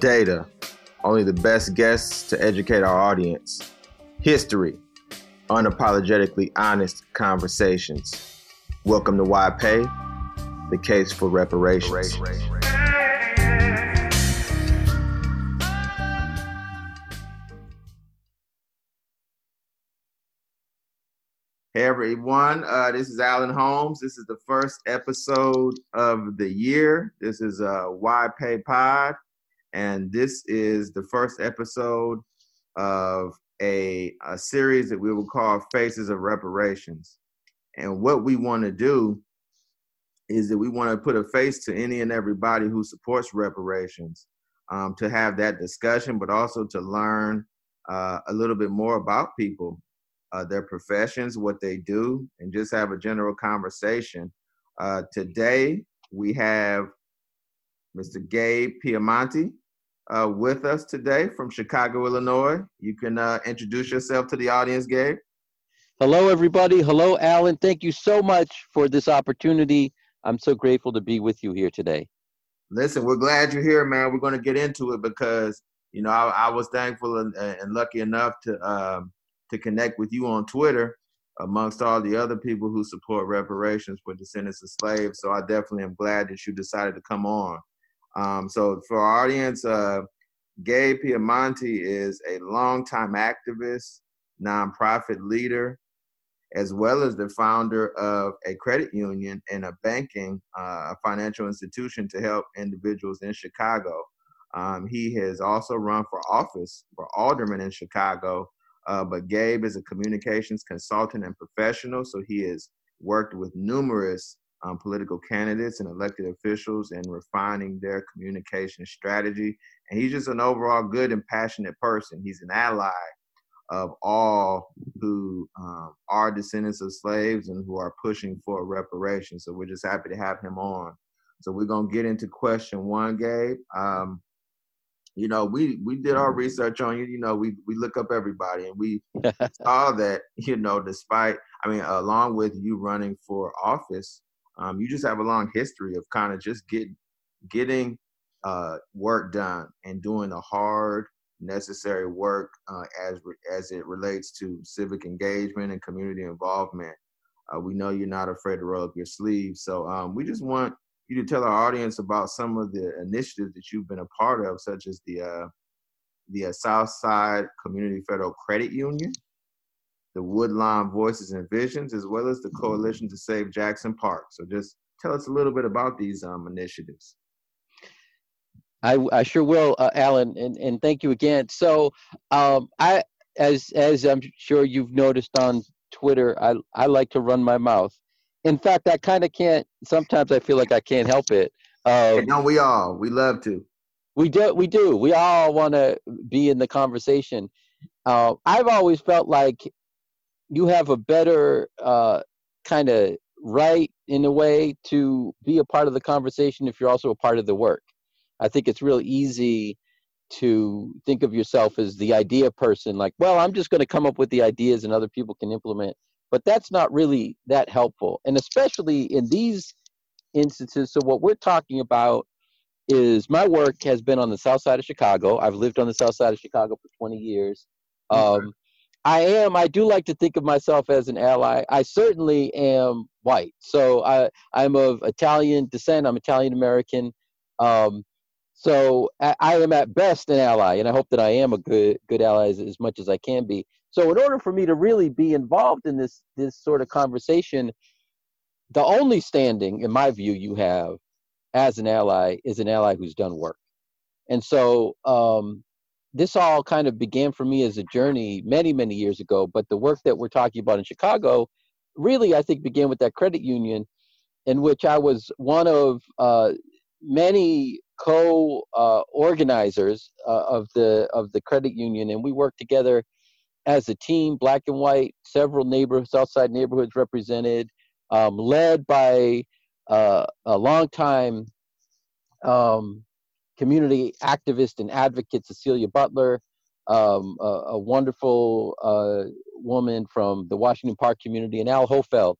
data, only the best guests to educate our audience, history, unapologetically honest conversations. Welcome to Why Pay, the case for reparations. Hey everyone, uh, this is Alan Holmes. This is the first episode of the year. This is uh, Why Pay Pod, and this is the first episode of a, a series that we will call Faces of Reparations. And what we want to do is that we want to put a face to any and everybody who supports reparations um, to have that discussion, but also to learn uh, a little bit more about people uh, their professions, what they do, and just have a general conversation. Uh, today, we have Mr. Gabe Piemonte uh, with us today from Chicago, Illinois. You can uh, introduce yourself to the audience, Gabe. Hello, everybody. Hello, Alan. Thank you so much for this opportunity. I'm so grateful to be with you here today. Listen, we're glad you're here, man. We're going to get into it because, you know, I, I was thankful and, and, lucky enough to um, to connect with you on Twitter amongst all the other people who support reparations for descendants of slaves. So I definitely am glad that you decided to come on. Um, so for our audience, uh, Gabe Piemonte is a longtime activist, nonprofit leader, as well as the founder of a credit union and a banking uh, financial institution to help individuals in Chicago. Um, he has also run for office for alderman in Chicago uh, but Gabe is a communications consultant and professional, so he has worked with numerous um, political candidates and elected officials and refining their communication strategy. And he's just an overall good and passionate person. He's an ally of all who um, are descendants of slaves and who are pushing for reparations. So we're just happy to have him on. So we're gonna get into question one, Gabe. Um, you know, we we did our research on you. You know, we we look up everybody, and we saw that you know, despite I mean, along with you running for office, um, you just have a long history of kind of just get getting uh, work done and doing the hard, necessary work uh, as as it relates to civic engagement and community involvement. Uh, we know you're not afraid to roll up your sleeves, so um, we just want you to tell our audience about some of the initiatives that you've been a part of, such as the uh, the Southside Community Federal Credit Union, the Woodlawn Voices and Visions, as well as the Coalition to Save Jackson Park. So, just tell us a little bit about these um, initiatives. I, I sure will, uh, Alan, and, and thank you again. So, um, I as as I'm sure you've noticed on Twitter, I I like to run my mouth in fact, I kind of can't. Sometimes I feel like I can't help it. Um, no, we all we love to. We do. We do. We all want to be in the conversation. Uh, I've always felt like you have a better uh, kind of right in a way to be a part of the conversation if you're also a part of the work. I think it's real easy to think of yourself as the idea person, like, well, I'm just going to come up with the ideas and other people can implement but that's not really that helpful. And especially in these instances so what we're talking about is my work has been on the south side of chicago. I've lived on the south side of chicago for 20 years. Um, i am i do like to think of myself as an ally. I certainly am white. So i i'm of italian descent. I'm italian american. Um, so I, I, am at best an ally and i hope that i am a good good ally as, as much as i can be. So in order for me to really be involved in this this sort of conversation, the only standing, in my view, you have as an ally is an ally who's done work. And so um, this all kind of began for me as a journey many, many years ago. But the work that we're talking about in Chicago really, I think, began with that credit union in which I was one of uh, many co-organizers uh, uh, of the of the credit union, and we worked together as a team, black and white, several neighborhoods, outside neighborhoods represented, um, led by uh, a longtime um, community activist and advocate, Cecilia Butler, um, a, a, wonderful uh, woman from the Washington Park community, and Al Hofeld,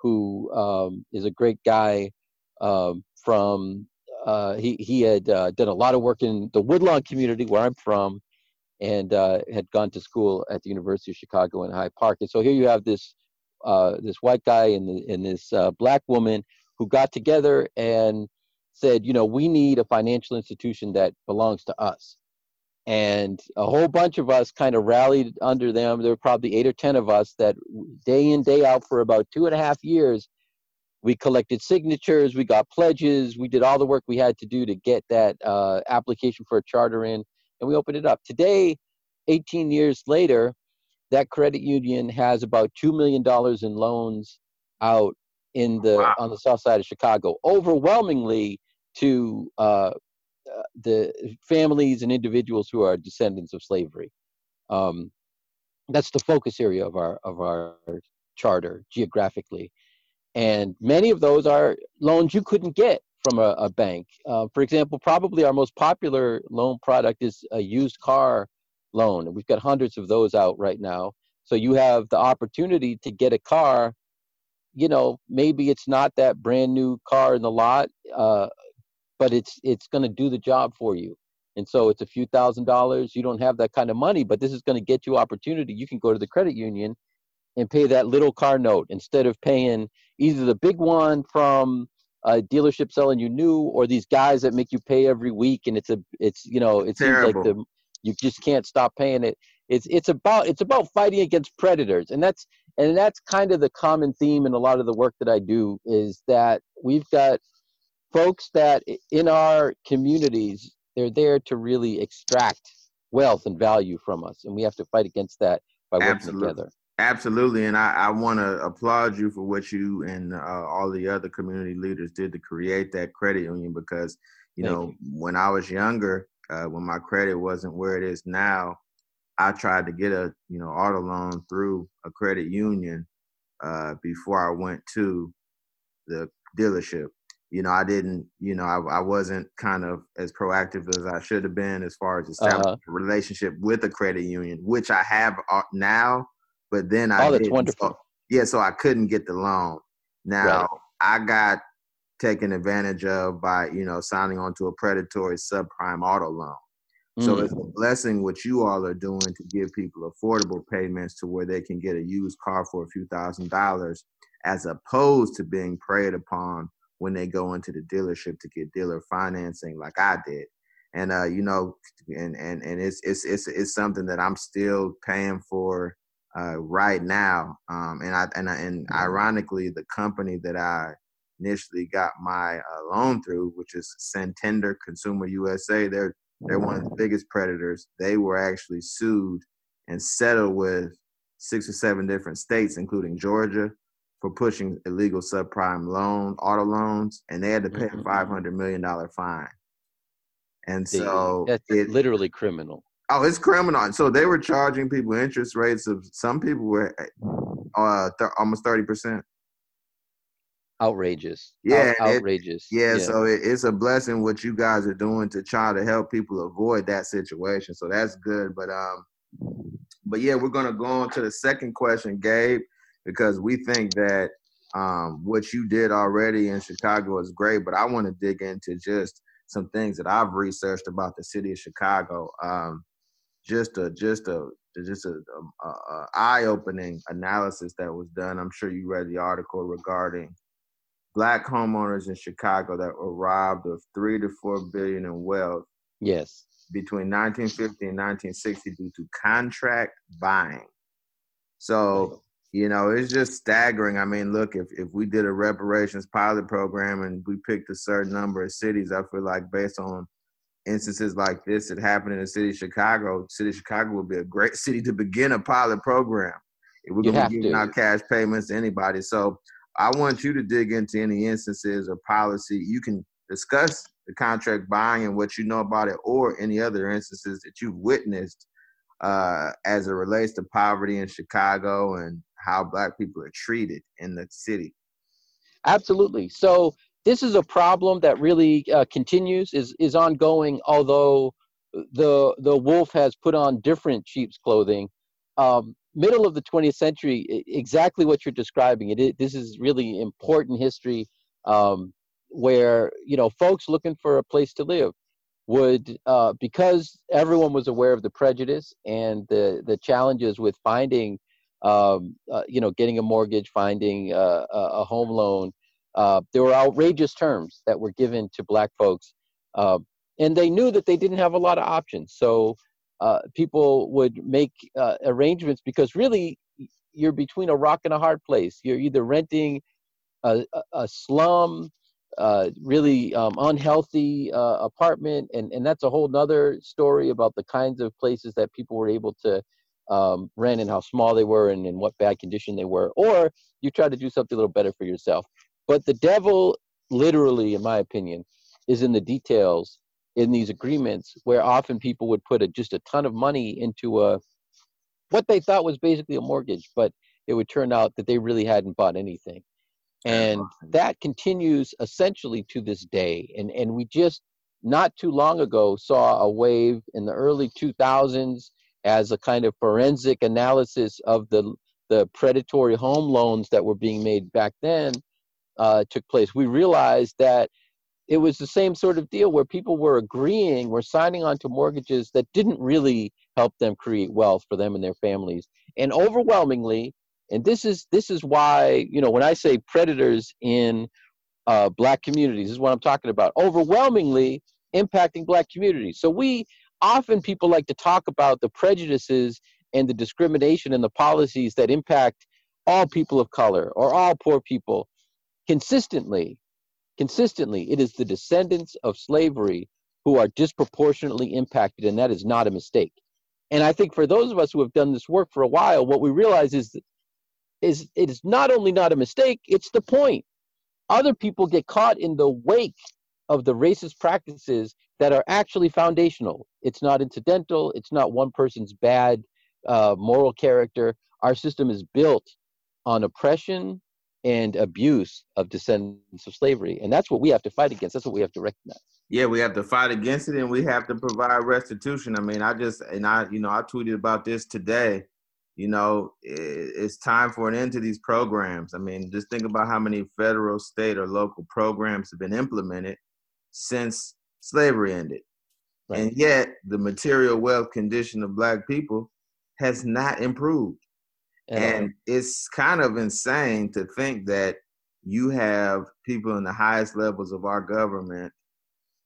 who um, is a great guy um, from uh, he he had uh, done a lot of work in the Woodlawn community where I'm from, and uh, had gone to school at the University of Chicago in Hyde Park. And so here you have this uh, this white guy and, the, and this uh, black woman who got together and said, you know, we need a financial institution that belongs to us. And a whole bunch of us kind of rallied under them. There were probably eight or 10 of us that day in, day out for about two and a half years, we collected signatures, we got pledges, we did all the work we had to do to get that uh, application for a charter in, and we opened it up. Today, 18 years later, that credit union has about $2 million in loans out in the wow. on the south side of Chicago, overwhelmingly to uh, uh, the families and individuals who are descendants of slavery. Um, that's the focus area of our of our charter geographically, and many of those are loans you couldn't get from a, a bank. Uh, for example, probably our most popular loan product is a used car loan. and We've got hundreds of those out right now. So you have the opportunity to get a car. You know, maybe it's not that brand new car in the lot, uh, but it's it's going to do the job for you. And so it's a few thousand dollars. You don't have that kind of money, but this is going to get you opportunity. You can go to the credit union and pay that little car note instead of paying either the big one from a dealership selling you new or these guys that make you pay every week and it's a it's you know it Terrible. seems like the you just can't stop paying it it's it's about it's about fighting against predators and that's and that's kind of the common theme in a lot of the work that i do is that we've got folks that in our communities they're there to really extract wealth and value from us and we have to fight against that by working Absolutely. together Absolutely, and I, I want to applaud you for what you and uh, all the other community leaders did to create that credit union. Because you Thank know, you. when I was younger, uh, when my credit wasn't where it is now, I tried to get a you know auto loan through a credit union uh, before I went to the dealership. You know, I didn't. You know, I, I wasn't kind of as proactive as I should have been as far as establishing uh-huh. a relationship with a credit union, which I have uh, now. But then I oh, that's wonderful. So, yeah, so I couldn't get the loan. Now right. I got taken advantage of by you know signing on to a predatory subprime auto loan. So mm. it's a blessing what you all are doing to give people affordable payments to where they can get a used car for a few thousand dollars, as opposed to being preyed upon when they go into the dealership to get dealer financing, like I did. And uh, you know, and and and it's it's it's it's something that I'm still paying for uh, right now. Um, and I and I, and ironically, the company that I initially got my uh, loan through, which is Santander Consumer USA, they're they're one of the biggest predators. They were actually sued and settled with six or seven different states, including Georgia, for pushing illegal subprime loan auto loans, and they had to pay a mm-hmm. five hundred million dollar fine. And so that's it, literally criminal. Oh, it's criminal. So they were charging people interest rates of some people were uh, th- almost thirty percent outrageous. Yeah, Out, outrageous. It, yeah, yeah, so it, it's a blessing what you guys are doing to try to help people avoid that situation. So that's good. But um, but yeah, we're gonna go on to the second question, Gabe, because we think that um what you did already in Chicago is great. But I want to dig into just some things that I've researched about the city of Chicago. Um, just a just a just a, a, a eye-opening analysis that was done. I'm sure you read the article regarding black homeowners in Chicago that were robbed of three to four billion in wealth. Yes. Between 1950 and 1960 due to contract buying. So, you know, it's just staggering. I mean, look, if, if we did a reparations pilot program and we picked a certain number of cities, I feel like based on instances like this that happened in the city of Chicago, city of Chicago would be a great city to begin a pilot program. If we're going to be giving out cash payments to anybody. So I want you to dig into any instances or policy. You can discuss the contract buying and what you know about it, or any other instances that you've witnessed uh, as it relates to poverty in Chicago and how Black people are treated in the city. Absolutely. So this is a problem that really uh, continues, is is ongoing. Although the the wolf has put on different sheep's clothing. Um, middle of the 20th century, exactly what you're describing. It, this is really important history. Um, where you know folks looking for a place to live would uh, because everyone was aware of the prejudice and the the challenges with finding um, uh, you know getting a mortgage finding uh, a home loan uh, there were outrageous terms that were given to black folks uh, and they knew that they didn't have a lot of options. So uh, people would make arrangements because really you're between a rock and a hard place. You're either renting a, a slum uh, really um, unhealthy uh, apartment, and and that's a whole nother story about the kinds of places that people were able to um, rent and how small they were and in what bad condition they were. Or you try to do something a little better for yourself. But the devil, literally, in my opinion, is in the details in these agreements, where often people would put a, just a ton of money into a what they thought was basically a mortgage, but it would turn out that they really hadn't bought anything and that continues essentially to this day and and we just not too long ago saw a wave in the early 2000s as a kind of forensic analysis of the the predatory home loans that were being made back then uh, took place. We realized that it was the same sort of deal where people were agreeing were signing on to mortgages that didn't really help them create wealth for them and their families. And overwhelmingly and this is this is why you know when i say predators in uh, black communities this is what i'm talking about overwhelmingly impacting black communities. So we often people like to talk about the prejudices and the discrimination and the policies that impact all people of color or all poor people consistently consistently it is the descendants of slavery who are disproportionately impacted and that is not a mistake and i think for those of us who have done this work for a while what we realize is is it is not only not a mistake, it's the point. Other people get caught in the wake of the racist practices that are actually foundational. It's not incidental. It's not one person's bad uh, moral character. Our system is built on oppression and abuse of descendants of slavery, and that's what we have to fight against. That's what we have to recognize. Yeah, we have to fight against it, and we have to provide restitution. I mean, I just and I, you know, I tweeted about this today you know, it's time for an end to these programs. I mean, just think about how many federal, state, or local programs have been implemented since slavery ended. Right. And yet, the material wealth condition of Black people has not improved. and it's kind of insane to think that you have people in the highest levels of our government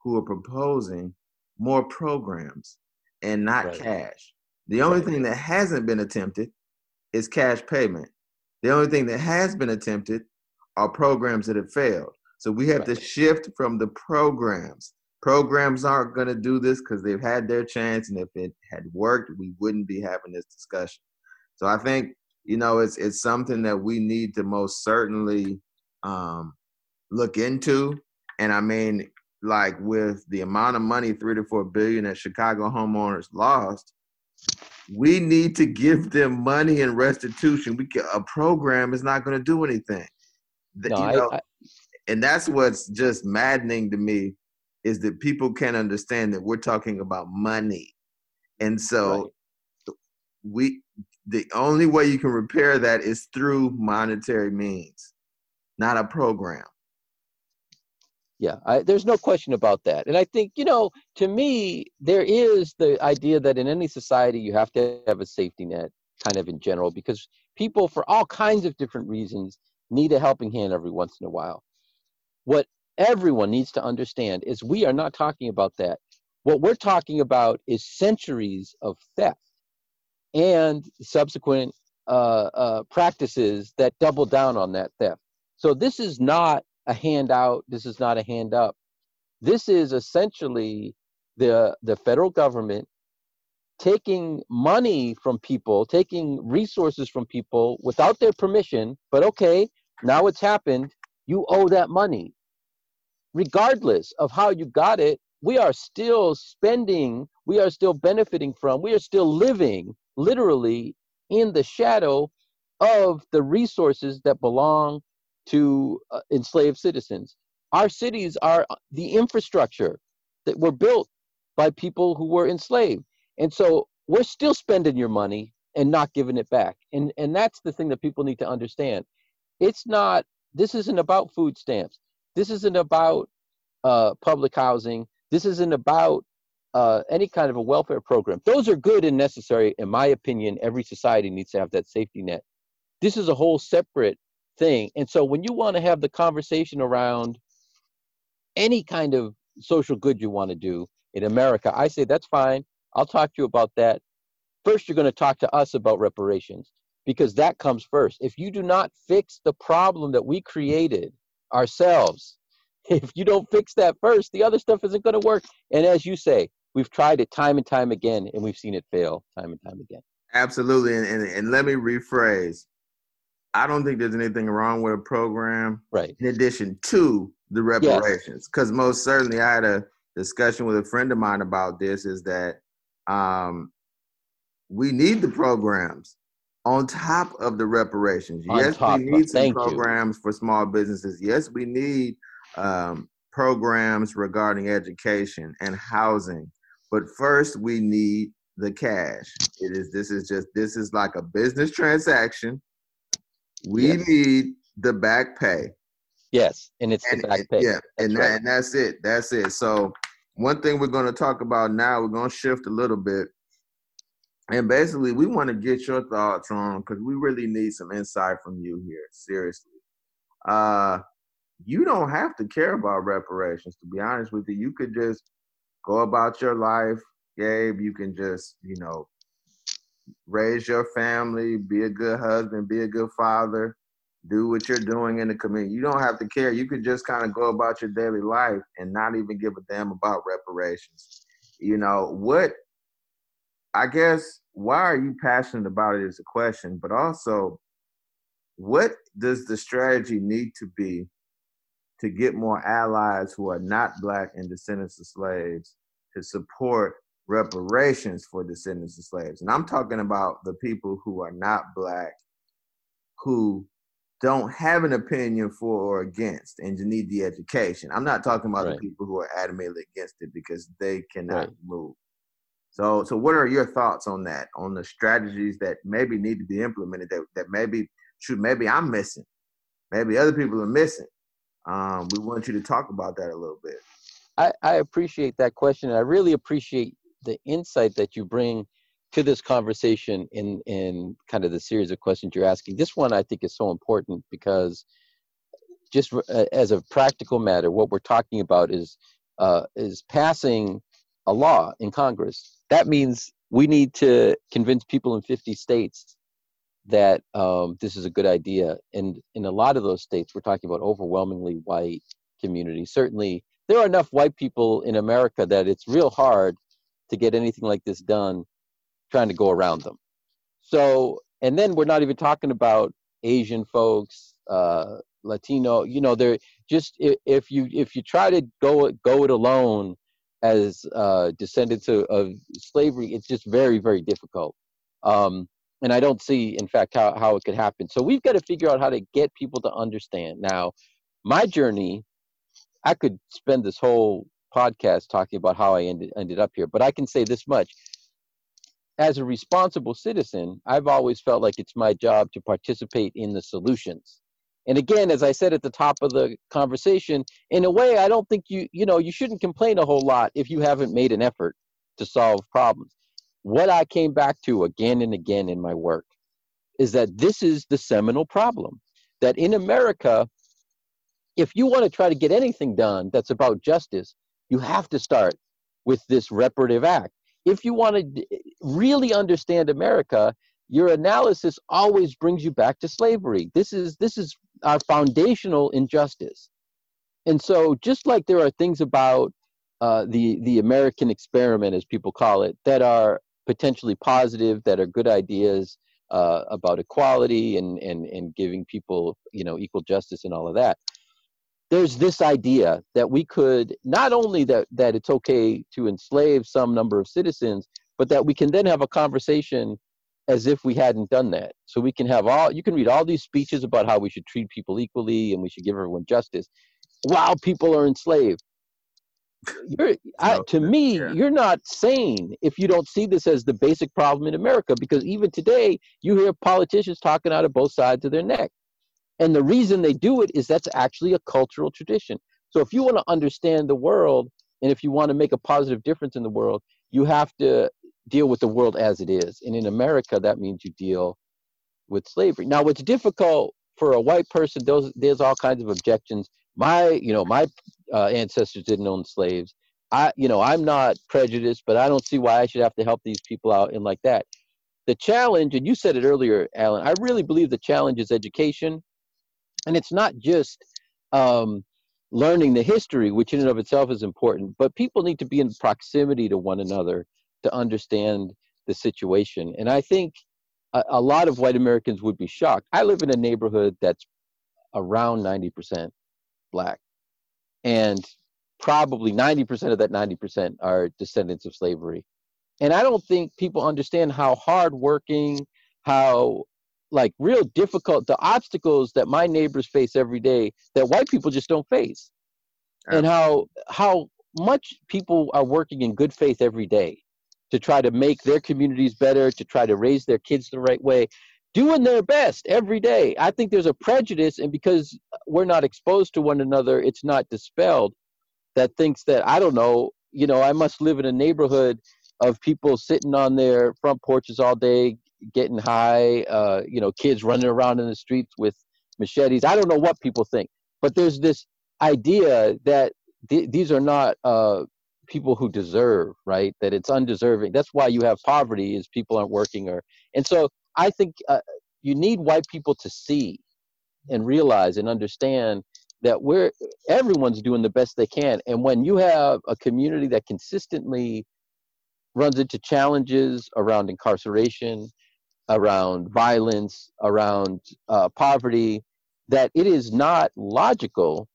who are proposing more programs and not right. cash. The only thing that hasn't been attempted is cash payment. The only thing that has been attempted are programs that have failed. So we have right. to shift from the programs. Programs aren't going to do this because they've had their chance, and if it had worked, we wouldn't be having this discussion. So I think you know it's it's something that we need to most certainly um, look into. And I mean, like with the amount of money, three to four billion that Chicago homeowners lost, we need to give them money and restitution. We can, a program is not going to do anything. No, you know, I, I, and that's what's just maddening to me is that people can't understand that we're talking about money, and so right. we the only way you can repair that is through monetary means, not a program. Yeah I, there's no question about that. And i think you know to me there is the idea that in any society you have to have a safety net kind of in general because people for all kinds of different reasons need a helping hand every once in a while what everyone needs to understand is we are not talking about that what we're talking about is centuries of theft and subsequent uh, uh, practices that double down on that theft so this is not a handout. This is not a hand up. This is essentially the the federal government taking money from people, taking resources from people without their permission. But okay, now it's happened. You owe that money. Regardless of how you got it, we are still spending, we are still benefiting from, we are still living literally in the shadow of the resources that belong to uh, enslaved citizens. Our cities are uh, the infrastructure that were built by people who were enslaved. And so we're still spending your money and not giving it back. And and that's the thing that people need to understand. It's not this isn't about food stamps. This isn't about uh, public housing. This isn't about uh, any kind of a welfare program. Those are good and necessary, in my opinion. Every society needs to have that safety net. This is a whole separate thing. And so when you want to have the conversation around any kind of social good you want to do in America, I say that's fine. I'll talk to you about that. First, you're going to talk to us about reparations because that comes first. If you do not fix the problem that we created ourselves, if you don't fix that first, the other stuff isn't going to work. And as you say, we've tried it time and time again, and we've seen it fail time and time again. Absolutely. And, and, and let me rephrase I don't think there's anything wrong with a program. Right. In addition to the reparations, because yes. most certainly I had a discussion with a friend of mine about this. Is that um, we need the programs on top of the reparations. On yes, we need some programs you. for small businesses. Yes, we need um, programs regarding education and housing. But first, we need the cash. It is. This is just. This is like a business transaction. We yes. need the back pay. Yes, and it's and, the back pay. Yeah, that's and, right. and that's it. That's it. So one thing we're going to talk about now, we're going to shift a little bit and basically, we want to get your thoughts on because we really need some insight from you here. Seriously, uh, you don't have to care about reparations. To be honest with you, you could just go about your life, Gabe. You can just, you know, raise your family, be a good husband, be a good father, do what you're doing in the community. You don't have to care. You could just kind of go about your daily life and not even give a damn about reparations. You know, what I guess why are you passionate about it is a question, but also what does the strategy need to be to get more allies who are not black and descendants of slaves to support reparations for descendants of slaves? And I'm talking about the people who are not black who don't have an opinion for or against and you need the education. I'm not talking about right. the people who are adamantly against it because they cannot right. move. So, so what are your thoughts on that? On the strategies that maybe need to be implemented that, that maybe should maybe I'm missing, maybe other people are missing. Um, we want you to talk about that a little bit. I, I appreciate that question. I really appreciate the insight that you bring to this conversation in in kind of the series of questions you're asking. This one I think is so important because just as a practical matter, what we're talking about is uh, is passing a law in Congress that means we need to convince people in 50 states that um, this is a good idea. And in a lot of those states, we're talking about overwhelmingly white communities. Certainly, there are enough white people in America that it's real hard to get anything like this done trying to go around them. So, and then we're not even talking about Asian folks, uh, Latino. You know, they're just if you if you try to go go it alone, as uh, descendants of, of, slavery, it's just very, very difficult. Um, and I don't see, in fact, how, how it could happen. So we've got to figure out how to get people to understand. Now, my journey, I could spend this whole podcast talking about how I ended, ended up here, but I can say this much. As a responsible citizen, I've always felt like it's my job to participate in the solutions. And again, as I said at the top of the conversation, in a way, I don't think you, you know, you shouldn't complain a whole lot if you haven't made an effort to solve problems. What I came back to again and again in my work is that this is the seminal problem. That in America, if you want to try to get anything done that's about justice, you have to start with this reparative act. If you want to really understand America, your analysis always brings you back to slavery. This is this is our foundational injustice. And so, just like there are things about uh, the the American experiment, as people call it, that are potentially positive, that are good ideas uh, about equality and, and and giving people you know equal justice and all of that. There's this idea that we could not only that that it's okay to enslave some number of citizens, but that we can then have a conversation as if we hadn't done that. So we can have all you can read all these speeches about how we should treat people equally and we should give everyone justice while people are enslaved. You're, I, to me, yeah. you're not sane if you don't see this as the basic problem in America. Because even today, you hear politicians talking out of both sides of their neck. And the reason they do it is that's actually a cultural tradition. So if you want to understand the world and if you want to make a positive difference in the world, you have to deal with the world as it is. And in America, that means you deal with slavery. Now, what's difficult for a white person, those, there's all kinds of objections. My, you know, my uh, ancestors didn't own slaves. I, you know, I'm not prejudiced, but I don't see why I should have to help these people out and like that. The challenge, and you said it earlier, Alan, I really believe the challenge is education. And it's not just um, learning the history, which in and of itself is important, but people need to be in proximity to one another to understand the situation. And I think a, a lot of white Americans would be shocked. I live in a neighborhood that's around 90% black. And probably 90% of that 90% are descendants of slavery. And I don't think people understand how hardworking, how like real difficult the obstacles that my neighbors face every day that white people just don't face and how how much people are working in good faith every day to try to make their communities better to try to raise their kids the right way doing their best every day i think there's a prejudice and because we're not exposed to one another it's not dispelled that thinks that i don't know you know i must live in a neighborhood of people sitting on their front porches all day getting high, uh, you know, kids running around in the streets with machetes. I don't know what people think, but there's this idea that th- these are not uh, people who deserve, right? That it's undeserving. That's why you have poverty is people aren't working, or and so I think uh, you need white people to see and realize and understand that we're everyone's doing the best they can, and when you have a community that consistently runs into challenges around incarceration, around violence, around uh, poverty, that it is not logical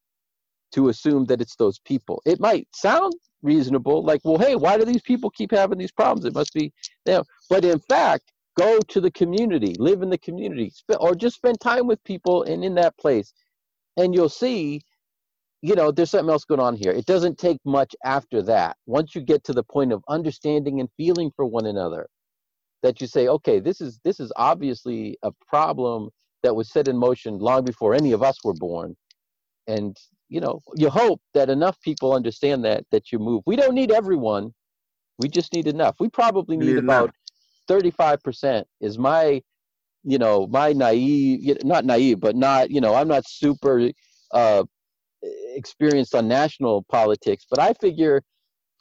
to assume that it's those people. It might sound reasonable, like, well, hey, why do these people keep having these problems? It must be them. But in fact, go to the community, live in the community, or just spend time with people and in that place, and you'll see, you know, there's something else going on here. It doesn't take much after that. Once you get to the point of understanding and feeling for one another, that you say, okay, this is this is obviously a problem that was set in motion long before any of us were born, and you know, you hope that enough people understand that that you move. We don't need everyone, we just need enough. We probably need, need about thirty-five percent. Is my, you know, my naive, not naive, but not, you know, I'm not super uh, experienced on national politics, but I figure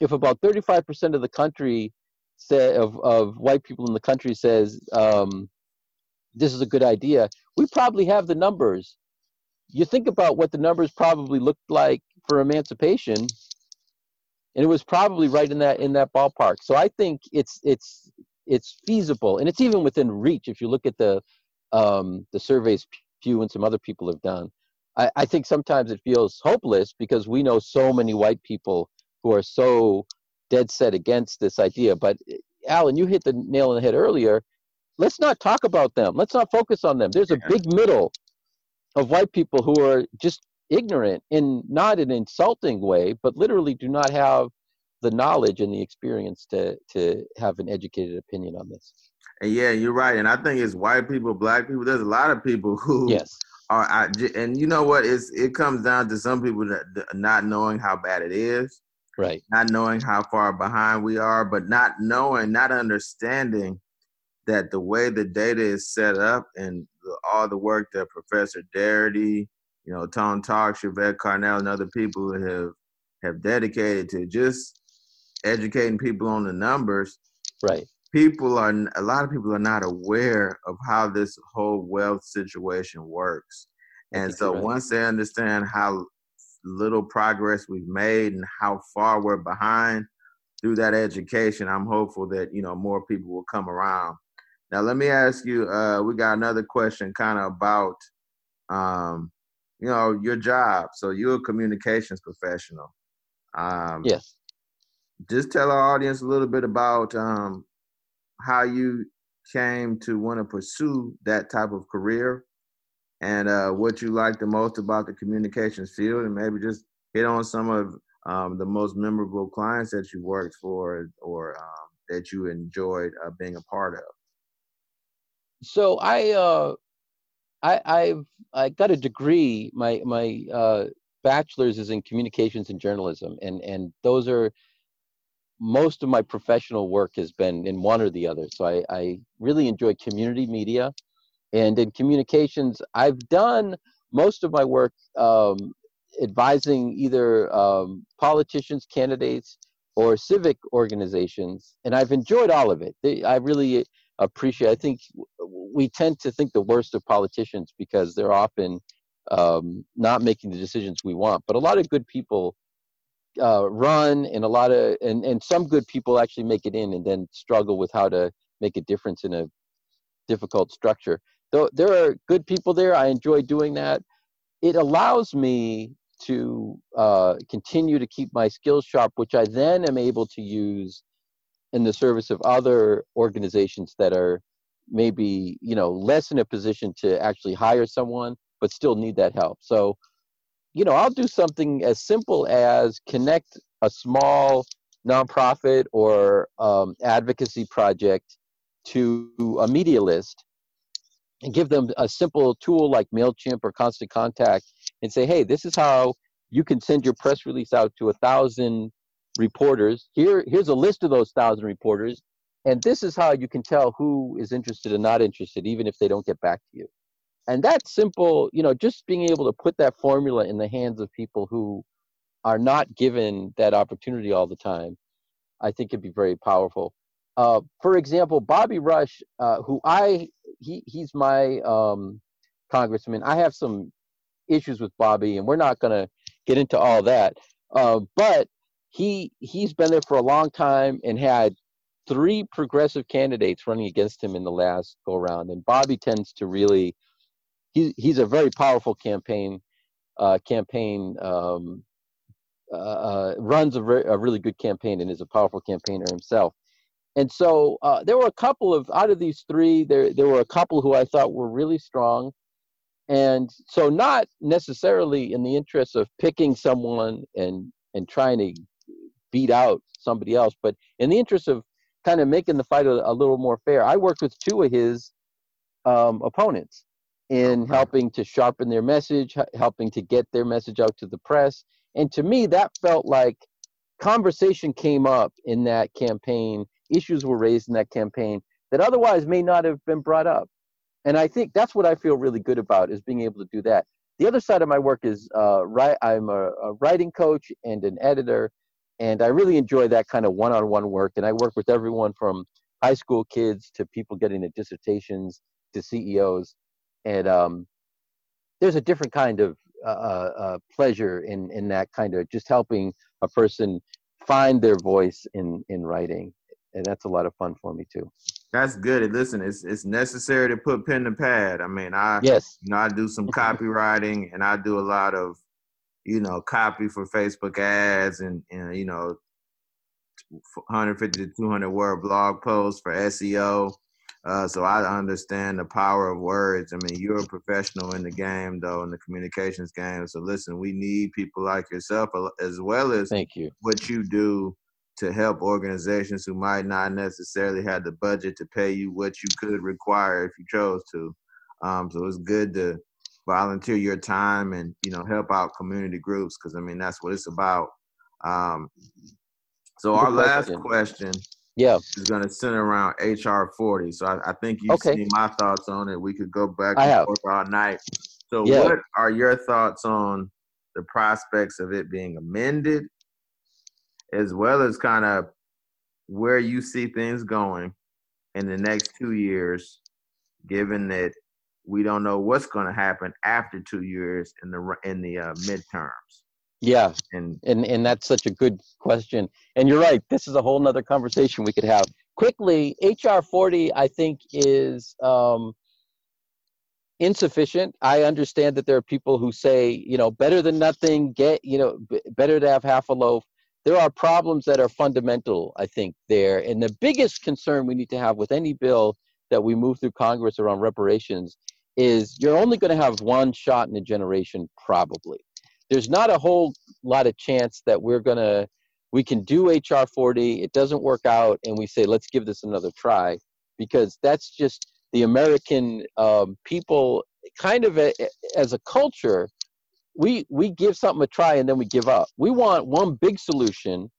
if about 35% of the country say of, of white people in the country says um, this is a good idea, we probably have the numbers. You think about what the numbers probably looked like for emancipation, and it was probably right in that in that ballpark. So I think it's it's it's feasible, and it's even within reach if you look at the um, the surveys Pew and some other people have done. I, I think sometimes it feels hopeless because we know so many white people who are so dead set against this idea. But Alan, you hit the nail on the head earlier. Let's not talk about them. Let's not focus on them. There's a big middle of white people who are just ignorant in not an insulting way, but literally do not have the knowledge and the experience to to have an educated opinion on this. And yeah, you're right. And I think it's white people, black people. There's a lot of people who yes are. And you know what? It's it comes down to some people that not knowing how bad it is, right not knowing how far behind we are but not knowing not understanding that the way the data is set up and the, all the work that professor Darity, you know Tonetalks Yvette Carnell and other people have have dedicated to just educating people on the numbers right people are a lot of people are not aware of how this whole wealth situation works and so right. once they understand how little progress we've made and how far we're behind through that education, I'm hopeful that you know more people will come around. Now, let me ask you. Uh, we got another question, kind of about, um, you know, your job. So you're a communications professional. Um, yes. Just tell our audience a little bit about um, how you came to want to pursue that type of career and uh, what you like the most about the communications field, and maybe just hit on some of um, the most memorable clients that you worked for or um, that you enjoyed uh, being a part of. So I uh, I, I've I got a degree. My my uh, bachelor's is in communications and journalism, and and those are most of my professional work has been in one or the other. So I, I really enjoy community media, and in communications, I've done most of my work um, advising either um, politicians, candidates, or civic organizations, and I've enjoyed all of it. I really appreciate. I think we tend to think the worst of politicians because they're often um, not making the decisions we want. But a lot of good people uh, run, and a lot of and and some good people actually make it in, and then struggle with how to make a difference in a difficult structure. Though there are good people there, I enjoy doing that. It allows me to uh, continue to keep my skills sharp, which I then am able to use in the service of other organizations that are maybe you know less in a position to actually hire someone but still need that help. So you know i'll do something as simple as connect a small nonprofit or um, advocacy project to a media list and give them a simple tool like mailchimp or constant contact and say hey this is how you can send your press release out to a thousand reporters. Here, here's a list of those thousand reporters, and this is how you can tell who is interested and not interested, even if they don't get back to you. And that simple, you know, just being able to put that formula in the hands of people who are not given that opportunity all the time, I think could be very powerful. Uh, for example, Bobby Rush, uh, who I he he's my um, congressman. I have some issues with Bobby, and we're not going to get into all that. Uh, but he he's been there for a long time and had three progressive candidates running against him in the last go round. And Bobby tends to really he he's a very powerful campaign uh, campaign um, uh, uh, runs a, re- a really good campaign and is a powerful campaigner himself. And so uh, there were a couple of out of these three, there there were a couple who I thought were really strong. And so not necessarily in the interest of picking someone and and trying to beat out somebody else. But in the interest of kind of making the fight a, a little more fair, I worked with two of his um, opponents in helping to sharpen their message, helping to get their message out to the press. And to me, that felt like conversation came up in that campaign, issues were raised in that campaign that otherwise may not have been brought up. And I think that's what I feel really good about is being able to do that. The other side of my work is uh, right. I'm a, a writing coach and an editor, and I really enjoy that kind of one-on-one work. And I work with everyone from high school kids to people getting their dissertations to CEOs, and um, there's a different kind of uh, uh, uh, pleasure in in that kind of just helping a person find their voice in in writing, and that's a lot of fun for me too. That's good. Listen, it's it's necessary to put pen to pad. I mean, I yes, you know, I do some copywriting and I do a lot of you know, copy for Facebook ads and, and you know, 150 to 200 word blog posts for SEO. Uh, so I understand the power of words. I mean, you're a professional in the game, though, in the communications game. So listen, we need people like yourself, as well as thank you what you do to help organizations who might not necessarily have the budget to pay you what you could require if you chose to. Um, so it's good to volunteer your time and you know help out community groups because I mean that's what it's about. Um, so our last question, yeah, is going to center around HR 40. So I, I think you've okay. seen my thoughts on it. We could go back and forth all night. So yeah. what are your thoughts on the prospects of it being amended, as well as kind of where you see things going in the next two years, given that we don't know what's going to happen after two years in the in the uh, midterms. Yeah, and and and that's such a good question. And you're right. This is a whole nother conversation we could have. Quickly, HR 40, I think, is um, insufficient. I understand that there are people who say, you know, better than nothing. Get, you know, b- better to have half a loaf. There are problems that are fundamental, I think, there. And the biggest concern we need to have with any bill that we move through Congress around reparations is you're only going to have one shot in a generation probably there's not a whole lot of chance that we're going to we can do hr 40 it doesn't work out and we say let's give this another try because that's just the american um, people kind of a, as a culture, we we give something a try and then we give up. We want one big solution,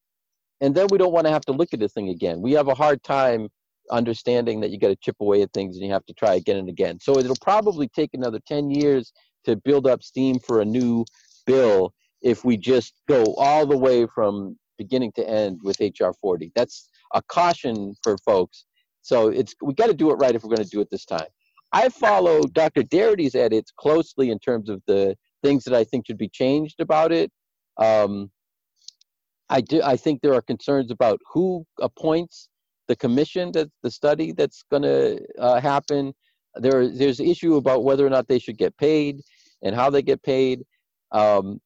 and then we don't want to have to look at this thing again. We have a hard time understanding that you got to chip away at things and you have to try again and again. So it'll probably take another 10 years to build up steam for a new bill if we just go all the way from beginning to end with HR 40. That's a caution for folks. So it's we got to do it right if we're going to do it this time. I follow Dr. Darity's edits closely in terms of the things that I think should be changed about it. Um, I do. I think there are concerns about who appoints the commission that the study that's going to uh, happen. There, there's issue about whether or not they should get paid and how they get paid, um,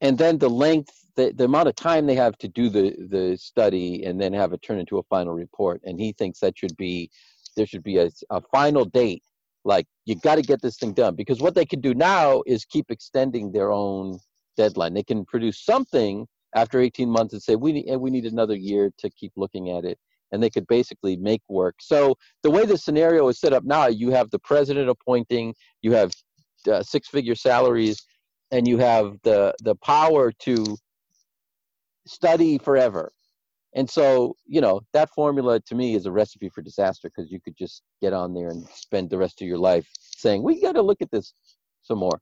and then the length, the, the amount of time they have to do the the study and then have it turn into a final report. And he thinks that should be there should be a, a final date. Like you got to get this thing done because what they can do now is keep extending their own deadline. They can produce something after 18 months and say we need we need another year to keep looking at it and they could basically make work. So the way the scenario is set up now, you have the president appointing, you have uh, six-figure salaries, and you have the the power to study forever. And so, you know, that formula to me is a recipe for disaster because you could just get on there and spend the rest of your life saying, "We got to look at this some more."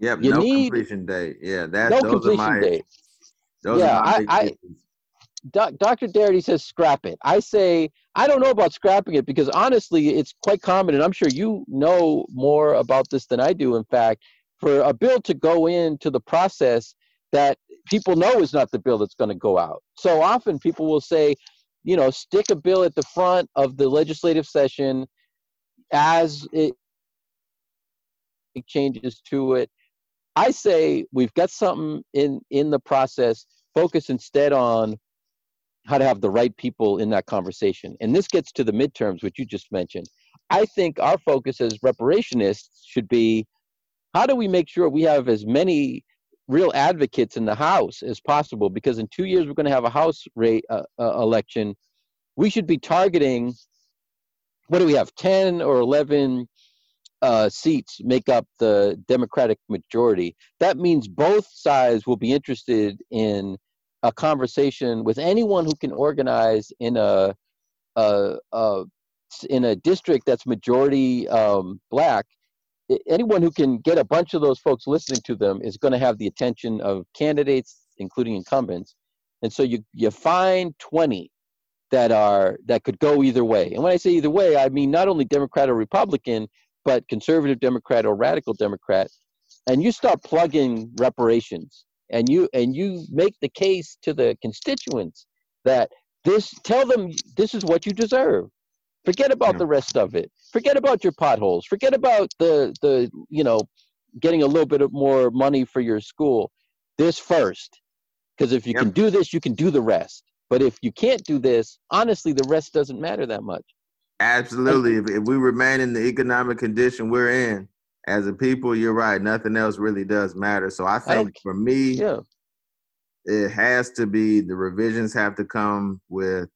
Yep, you no need, completion date. Yeah, that no completion my, date. yeah, I, I, Dr. Darity says scrap it. I say I don't know about scrapping it because honestly, it's quite common, and I'm sure you know more about this than I do. In fact, for a bill to go into the process that people know is not the bill that's going to go out. So often people will say, you know, stick a bill at the front of the legislative session as it changes to it. I say we've got something in in the process. Focus instead on how to have the right people in that conversation. And this gets to the midterms, which you just mentioned. I think our focus as reparationists should be how do we make sure we have as many real advocates in the House as possible? Because in two years, we're going to have a House rate, uh, uh, election. We should be targeting what do we have, 10 or 11 uh, seats make up the Democratic majority. That means both sides will be interested in a conversation with anyone who can organize in a, a, a in a district that's majority um, black. Anyone who can get a bunch of those folks listening to them is going to have the attention of candidates, including incumbents. And so you you find 20 that are that could go either way. And when I say either way, I mean not only Democrat or Republican, but conservative Democrat or radical Democrat. And you start plugging reparations and you and you make the case to the constituents that this tell them this is what you deserve. Forget about yeah. the rest of it. Forget about your potholes. Forget about the the you know getting a little bit of more money for your school. This first. Because if you yep. can do this you can do the rest. But if you can't do this honestly the rest doesn't matter that much. Absolutely. If, if we remain in the economic condition we're in as a people, you're right. Nothing else really does matter. So I think I for me, yeah. it has to be the revisions have to come with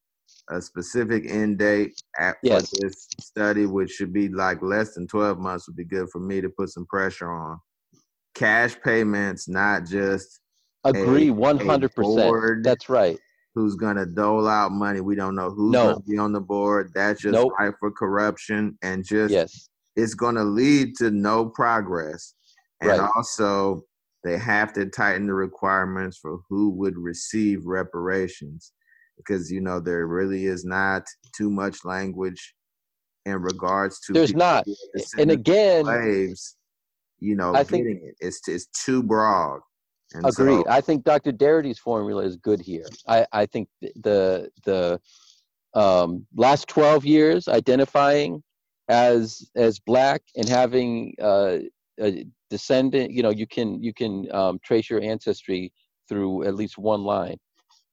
a specific end date at, yes. for this study, which should be like less than 12 months, would be good for me to put some pressure on. Cash payments, not just agree a, 100%. That's right. Who's gonna dole out money? We don't know who's no. gonna be on the board. That's just nope. right for corruption and just yes it's going to lead to no progress. And right. also, they have to tighten the requirements for who would receive reparations because, you know, there really is not too much language in regards to there's not and again slaves you know I think, it. it's it's too broad and agreed so, i think dr darity's formula is good here i i think the the um, last 12 years identifying as as black and having uh, a descendant you know you can you can um, trace your ancestry through at least one line.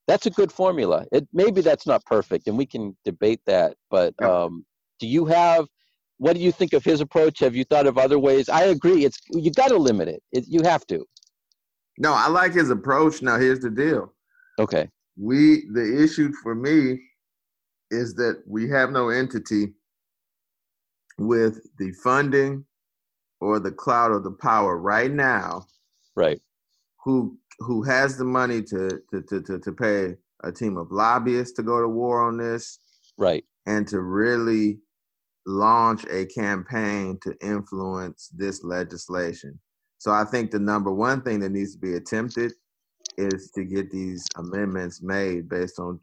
That's a good formula. It maybe that's not perfect and we can debate that but um, do you have what do you think of his approach? Have you thought of other ways? I agree it's you got to limit it. it you have to. No i like his approach. Now here's the deal. Okay. We the issue for me is that we have no entity with the funding or the clout or the power right now, right, who who has the money to to to to, to pay a team of lobbyists to go to war on this, right, and to really launch a campaign to influence this legislation. So I think the number one thing that needs to be attempted is to get these amendments made based on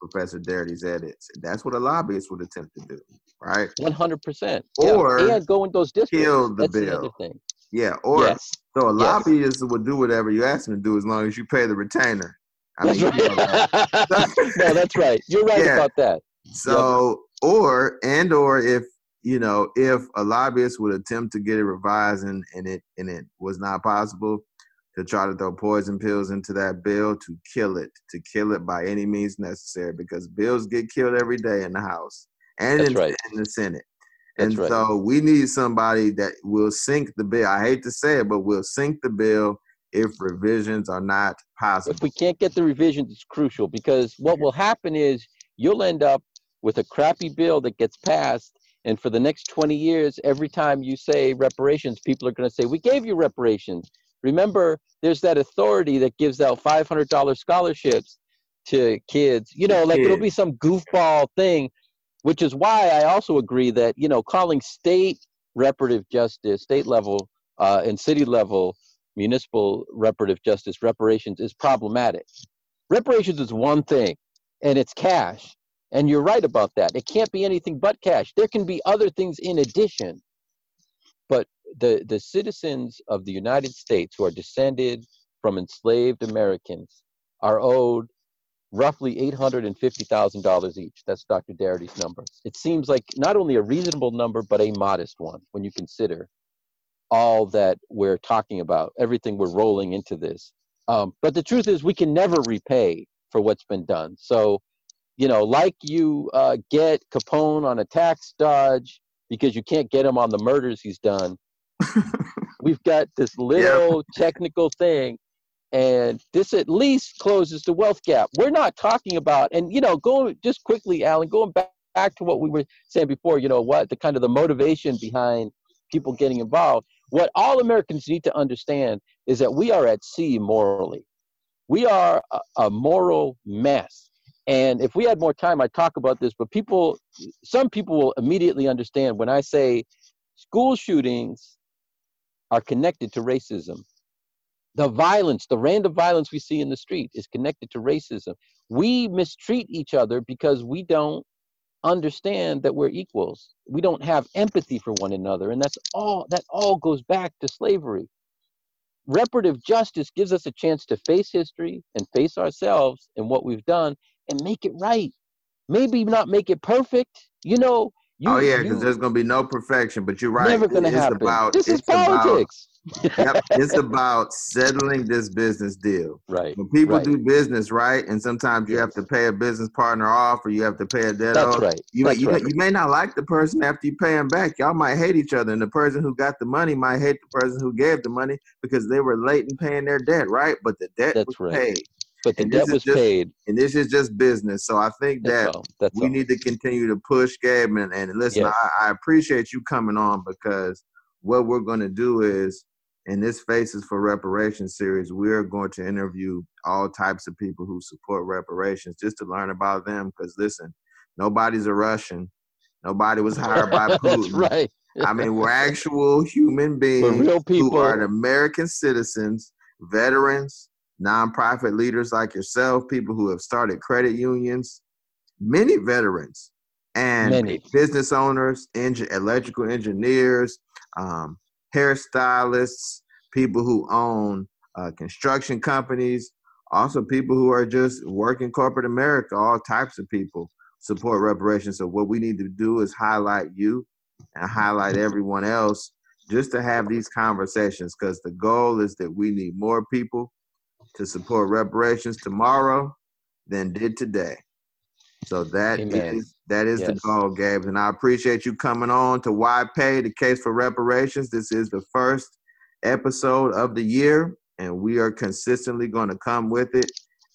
Professor Darity's edits. That's what a lobbyist would attempt to do, right? One hundred percent. Or yeah. and go in those districts. Kill the That's bill. Thing. Yeah, or yes. so a yes. lobbyist would do whatever you ask him to do as long as you pay the retainer. I that's mean, right. that. no, that's right. You're right yeah. about that. So, yep. or and or if you know if a lobbyist would attempt to get it revised and, and it and it was not possible to try to throw poison pills into that bill to kill it to kill it by any means necessary because bills get killed every day in the house and in, right. in, the senate that's and right. so we need somebody that will sink the bill i hate to say it but will sink the bill if revisions are not possible if we can't get the revisions it's crucial because what will happen is you'll end up with a crappy bill that gets passed and for the next 20 years, every time you say reparations, people are going to say, We gave you reparations. Remember, there's that authority that gives out $500 scholarships to kids. You know, like it'll be some goofball thing, which is why I also agree that, you know, calling state reparative justice, state level uh, and city level municipal reparative justice reparations is problematic. Reparations is one thing, and it's cash. And you're right about that. It can't be anything but cash. There can be other things in addition. But the, the citizens of the United States who are descended from enslaved Americans are owed roughly $850,000 each. That's Dr. Darity's number. It seems like not only a reasonable number, but a modest one when you consider all that we're talking about, everything we're rolling into this. Um, but the truth is, we can never repay for what's been done. So you know, like you uh, get Capone on a tax dodge because you can't get him on the murders he's done. We've got this little technical thing, and this at least closes the wealth gap. We're not talking about, and you know, going just quickly, Alan, going back back to what we were saying before. You know, what the kind of the motivation behind people getting involved. What all Americans need to understand is that we are at sea morally. We are a, a moral mess and if we had more time, I'd talk about this. But people, some people will immediately understand when I say school shootings are connected to racism. The violence, the random violence we see in the street is connected to racism. We mistreat each other because we don't understand that we're equals. We don't have empathy for one another. And that's all, that all goes back to slavery reparative justice gives us a chance to face history and face ourselves and what we've done and make it right. Maybe not make it perfect. You know. You, oh yeah, because there's gonna be no perfection. But you're right. Never gonna it's happen. About, this is politics. About, yep, it's about settling this business deal. Right. When people right. do business, right, and sometimes you have to pay a business partner off, or you have to pay a debt That's off. right. You, That's you, right. you may not like the person after you pay them back. Y'all might hate each other, and the person who got the money might hate the person who gave the money because they were late in paying their debt, right? But the debt That's was right. paid but the debt was just, paid. And this is just business. So I think That's that all. That's we all. need to continue to push Gabe and, and listen, Yes. I, I appreciate you coming on because what we're going to do is in this Faces for Reparations series, we're going to interview all types of people who support reparations just to learn about them. Because listen, nobody's a Russian. Nobody was hired by Putin. That's right. I mean, we're actual human beings We're real people. who are American citizens, veterans, nonprofit leaders like yourself, people who have started credit unions, many veterans, and Many. business owners, eng- electrical engineers, um, hairstylists, people who own uh, construction companies, also people who are just working corporate America, all types of people support reparations. So what we need to do is highlight you and highlight everyone else just to have these conversations because the goal is that we need more people to support reparations tomorrow than did today. So that is that is the goal, Gabe. And I appreciate you coming on to Why Pay, the case for reparations. This is the first episode of the year, and we are consistently going to come with it.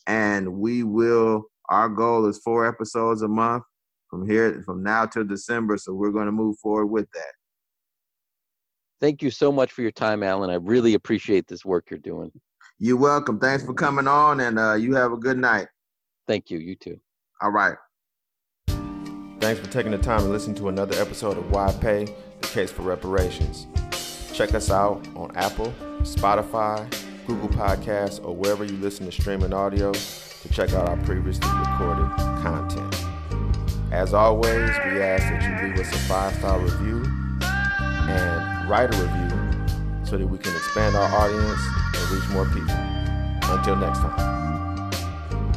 And we will. Our goal is four episodes a month from here from now till December. So we're going to move forward with that. Thank you so much for your time, Alan. I really appreciate this work you're doing. You're welcome. Thanks for coming on, and uh, you have a good night. Thank you. You too. All right. Thanks for taking the time to listen to another episode of Why Pay, the case for reparations. Check us out on Apple, Spotify, Google Podcasts, or wherever you listen to streaming audio to check out our previously recorded content. As always, we ask that you leave us a five star review and write a review so that we can expand our audience and reach more people. Until next time.